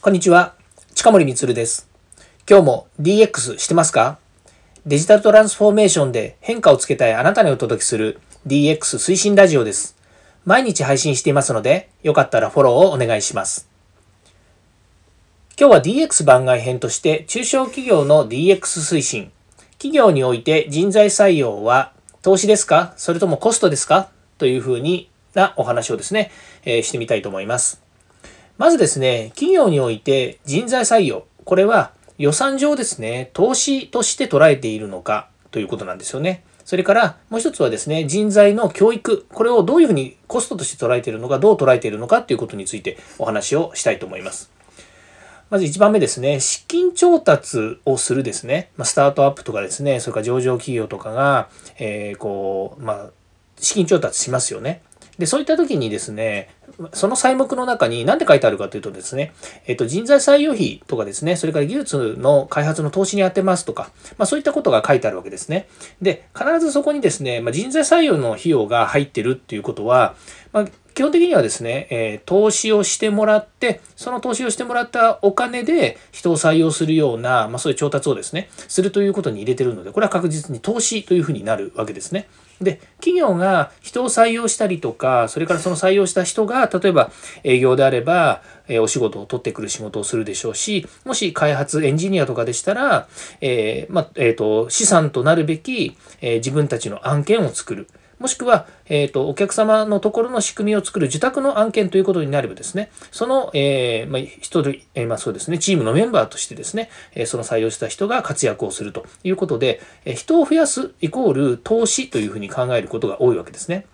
こんにちは。近森光です。今日も DX してますか？デジタルトランスフォーメーションで変化をつけたいあなたにお届けする DX 推進ラジオです。毎日配信していますので、よかったらフォローをお願いします。今日は DX 番外編として中小企業の DX 推進。企業において人材採用は投資ですか？それともコストですか？というふうになお話をですね、えー、してみたいと思います。まずですね、企業において人材採用、これは予算上ですね、投資として捉えているのかということなんですよね。それからもう一つはですね、人材の教育、これをどういうふうにコストとして捉えているのか、どう捉えているのかということについてお話をしたいと思います。まず1番目ですね、資金調達をするですね、まスタートアップとかですね、それから上場企業とかが、えー、こう、まあ、資金調達しますよね。で、そういった時にですね、その細目の中に何て書いてあるかというとですね、えっと、人材採用費とかですね、それから技術の開発の投資に充てますとか、まあそういったことが書いてあるわけですね。で、必ずそこにですね、まあ、人材採用の費用が入ってるっていうことは、まあ、基本的にはですね、え、投資をしてもらって、その投資をしてもらったお金で人を採用するような、まあ、そういう調達をですね、するということに入れてるので、これは確実に投資というふうになるわけですね。で、企業が人を採用したりとか、それからその採用した人が、例えば営業であれば、えお仕事を取ってくる仕事をするでしょうし、もし開発エンジニアとかでしたら、えー、まえっ、ー、と、資産となるべき、えー、自分たちの案件を作る。もしくは、えっ、ー、と、お客様のところの仕組みを作る受託の案件ということになればですね、その、えー、まあ、人で、えー、まあそうですね、チームのメンバーとしてですね、えその採用した人が活躍をするということで、え人を増やすイコール投資というふうに考えることが多いわけですね。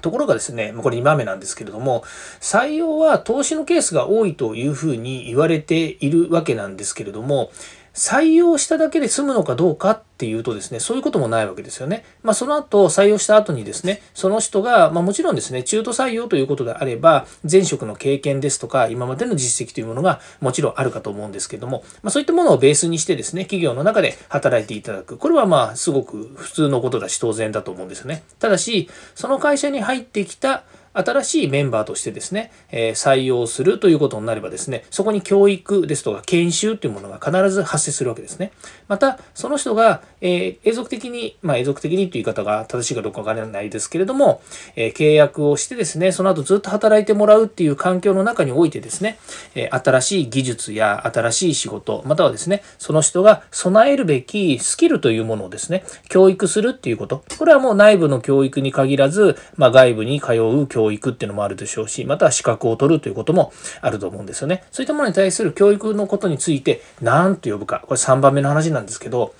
ところがですね、これ2番目なんですけれども、採用は投資のケースが多いというふうに言われているわけなんですけれども、採用しただけで済むのかどうかっていうとですね、そういうこともないわけですよね。まあ、その後、採用した後にですね、その人が、まあ、もちろんですね、中途採用ということであれば、前職の経験ですとか、今までの実績というものがもちろんあるかと思うんですけども、まあ、そういったものをベースにしてですね、企業の中で働いていただく。これはまあ、すごく普通のことだし、当然だと思うんですよね。ただし、その会社に入ってきた新しいメンバーとしてですね、え採用するということになればですね、そこに教育ですとか研修というものが必ず発生するわけですね。また、その人が、え永続的に、まあ、永続的にという言い方が正しいかどうかわからないですけれども、え契約をしてですね、その後ずっと働いてもらうっていう環境の中においてですね、え新しい技術や新しい仕事、またはですね、その人が備えるべきスキルというものをですね、教育するっていうこと。これはもう内部の教育に限らず、まあ、外部に通う教育教育っていうのもあるでしょうし、または資格を取るということもあると思うんですよね。そういったものに対する教育のことについて何と呼ぶか。これ3番目の話なんですけど、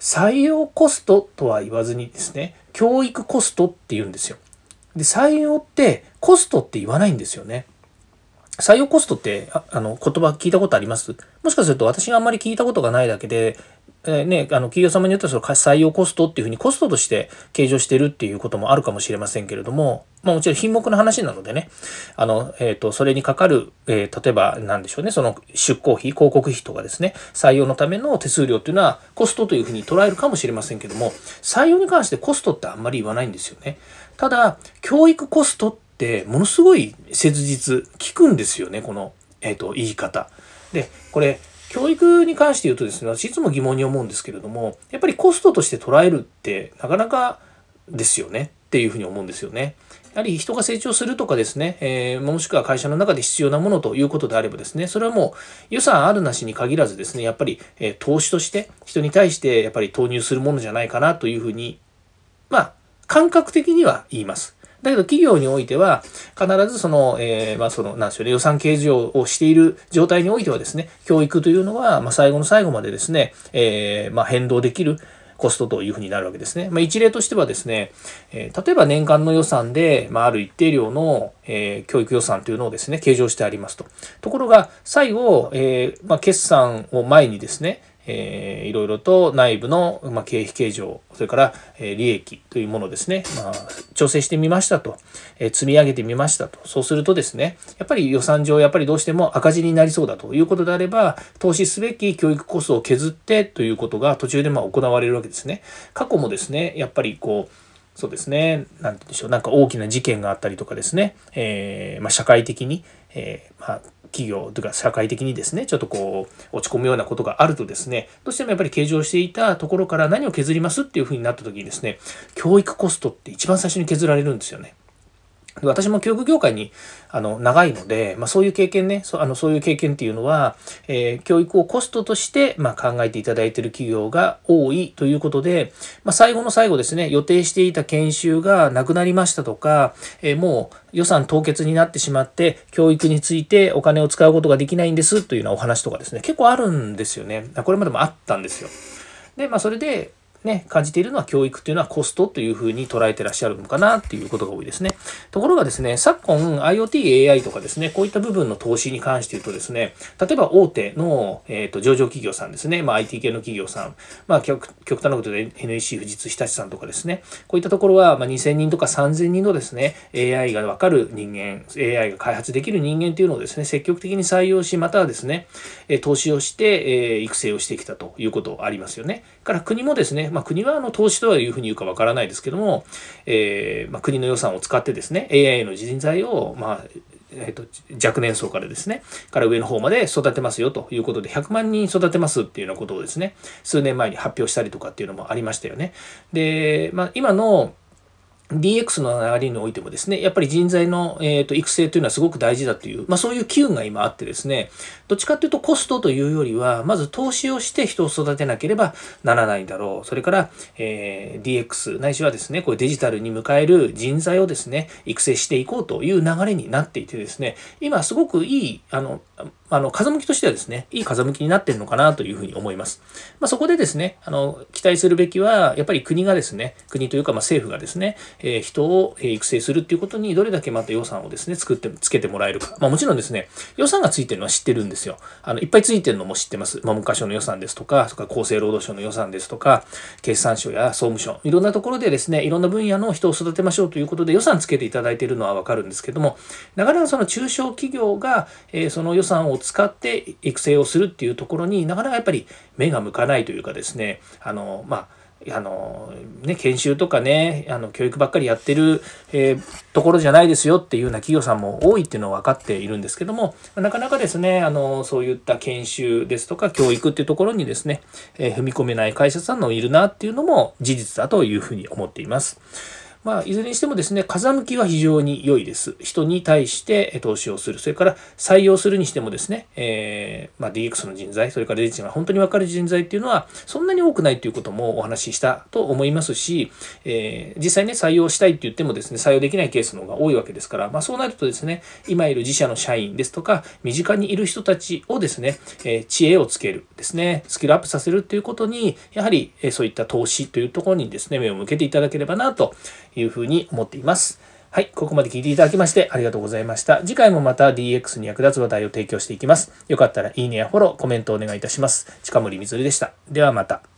採用コストとは言わずにですね、教育コストって言うんですよ。で、採用ってコストって言わないんですよね。採用コストってああの言葉聞いたことあります？もしかすると私があんまり聞いたことがないだけでえ、ね、あの企業様によってはその採用コストっていうふうにコストとして計上してるっていうこともあるかもしれませんけれども、まあもちろん品目の話なのでね、あの、えっ、ー、と、それにかかる、えー、例えば何でしょうね、その出向費、広告費とかですね、採用のための手数料っていうのはコストというふうに捉えるかもしれませんけども、採用に関してコストってあんまり言わないんですよね。ただ、教育コストってものすごい切実、効くんですよね、この、えっ、ー、と、言い方。で、これ、教育に関して言うとですね、私いつも疑問に思うんですけれども、やっぱりコストとして捉えるってなかなかですよねっていうふうに思うんですよね。やはり人が成長するとかですね、えー、もしくは会社の中で必要なものということであればですね、それはもう予算あるなしに限らずですね、やっぱり、えー、投資として人に対してやっぱり投入するものじゃないかなというふうに、まあ、感覚的には言います。だけど企業においては、必ずその、えー、まあその、なんでしょうね、予算計上をしている状態においてはですね、教育というのは、まあ最後の最後までですね、えー、まあ変動できる、コストというふうになるわけですね。まあ、一例としてはですね、えー、例えば年間の予算で、まあ、ある一定量の、えー、教育予算というのをですね、計上してありますと。ところが、最後、えー、まあ、決算を前にですね、えー、いろいろと内部の、まあ、経費計上、それから、えー、利益というものですね、まあ、調整してみましたと、えー、積み上げてみましたと。そうするとですね、やっぱり予算上、やっぱりどうしても赤字になりそうだということであれば、投資すべき教育コストを削ってということが途中でま行われるわけですね。過去もですね、やっぱりこう、そうですね、なんて言うんでしょう、なんか大きな事件があったりとかですね、えー、まあ、社会的に、えー、まあ、企業というか社会的にですね、ちょっとこう、落ち込むようなことがあるとですね、どうしてもやっぱり計上していたところから何を削りますっていうふうになった時にですね、教育コストって一番最初に削られるんですよね。私も教育業界にあの長いので、まあ、そういう経験ねそあのそういう経験っていうのは、えー、教育をコストとして、まあ、考えていただいている企業が多いということで、まあ、最後の最後ですね予定していた研修がなくなりましたとか、えー、もう予算凍結になってしまって教育についてお金を使うことができないんですというようなお話とかですね結構あるんですよねこれまでもあったんですよ。でまあそれでね、感じているのは教育っていうのはコストというふうに捉えてらっしゃるのかなっていうことが多いですね。ところがですね、昨今 IoT、AI とかですね、こういった部分の投資に関して言うとですね、例えば大手の、えーと、上場企業さんですね、まあ、IT 系の企業さん、まあ極、極端なことで NEC 富士通日立さんとかですね、こういったところは、まあ、2000人とか3000人のですね、AI がわかる人間、AI が開発できる人間っていうのをですね、積極的に採用し、またはですね、投資をして、えー、育成をしてきたということありますよね。から国もですね、まあ、国はあの投資とはいうふうに言うかわからないですけども、えー、まあ、国の予算を使ってですね、AI の人材を、まあ、えーと、若年層からですね、から上の方まで育てますよということで、100万人育てますっていうようなことをですね、数年前に発表したりとかっていうのもありましたよね。で、まあ、今の DX の流れにおいてもですね、やっぱり人材の、えーと、育成というのはすごく大事だという、まあそういう機運が今あってですね、どっちかというとコストというよりは、まず投資をして人を育てなければならないだろう。それから、えー、DX、ないしはですね、これデジタルに迎える人材をですね、育成していこうという流れになっていてですね、今すごくいい、あの、あの、風向きとしてはですね、いい風向きになってるのかなというふうに思います。まあ、そこでですね、あの、期待するべきは、やっぱり国がですね、国というか、ま政府がですね、えー、人を育成するっていうことにどれだけまた予算をですね、作って、つけてもらえるか。まあ、もちろんですね、予算がついてるのは知ってるんですよ。あの、いっぱいついてるのも知ってます。文科省の予算ですとか、それか厚生労働省の予算ですとか、経産省や総務省、いろんなところでですね、いろんな分野の人を育てましょうということで予算つけていただいているのはわかるんですけども、なかなかその中小企業が、えー、その予算をを使って育成をするっていうところになかなかやっぱり目が向かないというかですねあのまああのね、研修とかね、あの教育ばっかりやってる、えー、ところじゃないですよっていうような企業さんも多いっていうのは分かっているんですけども、なかなかですね、あのそういった研修ですとか教育っていうところにですね、えー、踏み込めない会社さんのいるなっていうのも事実だというふうに思っています。まあ、いずれにしてもですね、風向きは非常に良いです。人に対して投資をする。それから採用するにしてもですね、えー、まあ、DX の人材、それからデジタルが本当に分かる人材っていうのは、そんなに多くないということもお話ししたと思いますし、えー、実際ね、採用したいって言ってもですね、採用できないケースの方が多いわけですから、まあ、そうなるとですね、今いる自社の社員ですとか、身近にいる人たちをですね、えー、知恵をつけるですね、スキルアップさせるっていうことに、やはり、えそういった投資というところにですね、目を向けていただければなというふうに思っています。はい。ここまで聞いていただきましてありがとうございました。次回もまた DX に役立つ話題を提供していきます。よかったらいいねやフォロー、コメントお願いいたします。近森みずるでした。ではまた。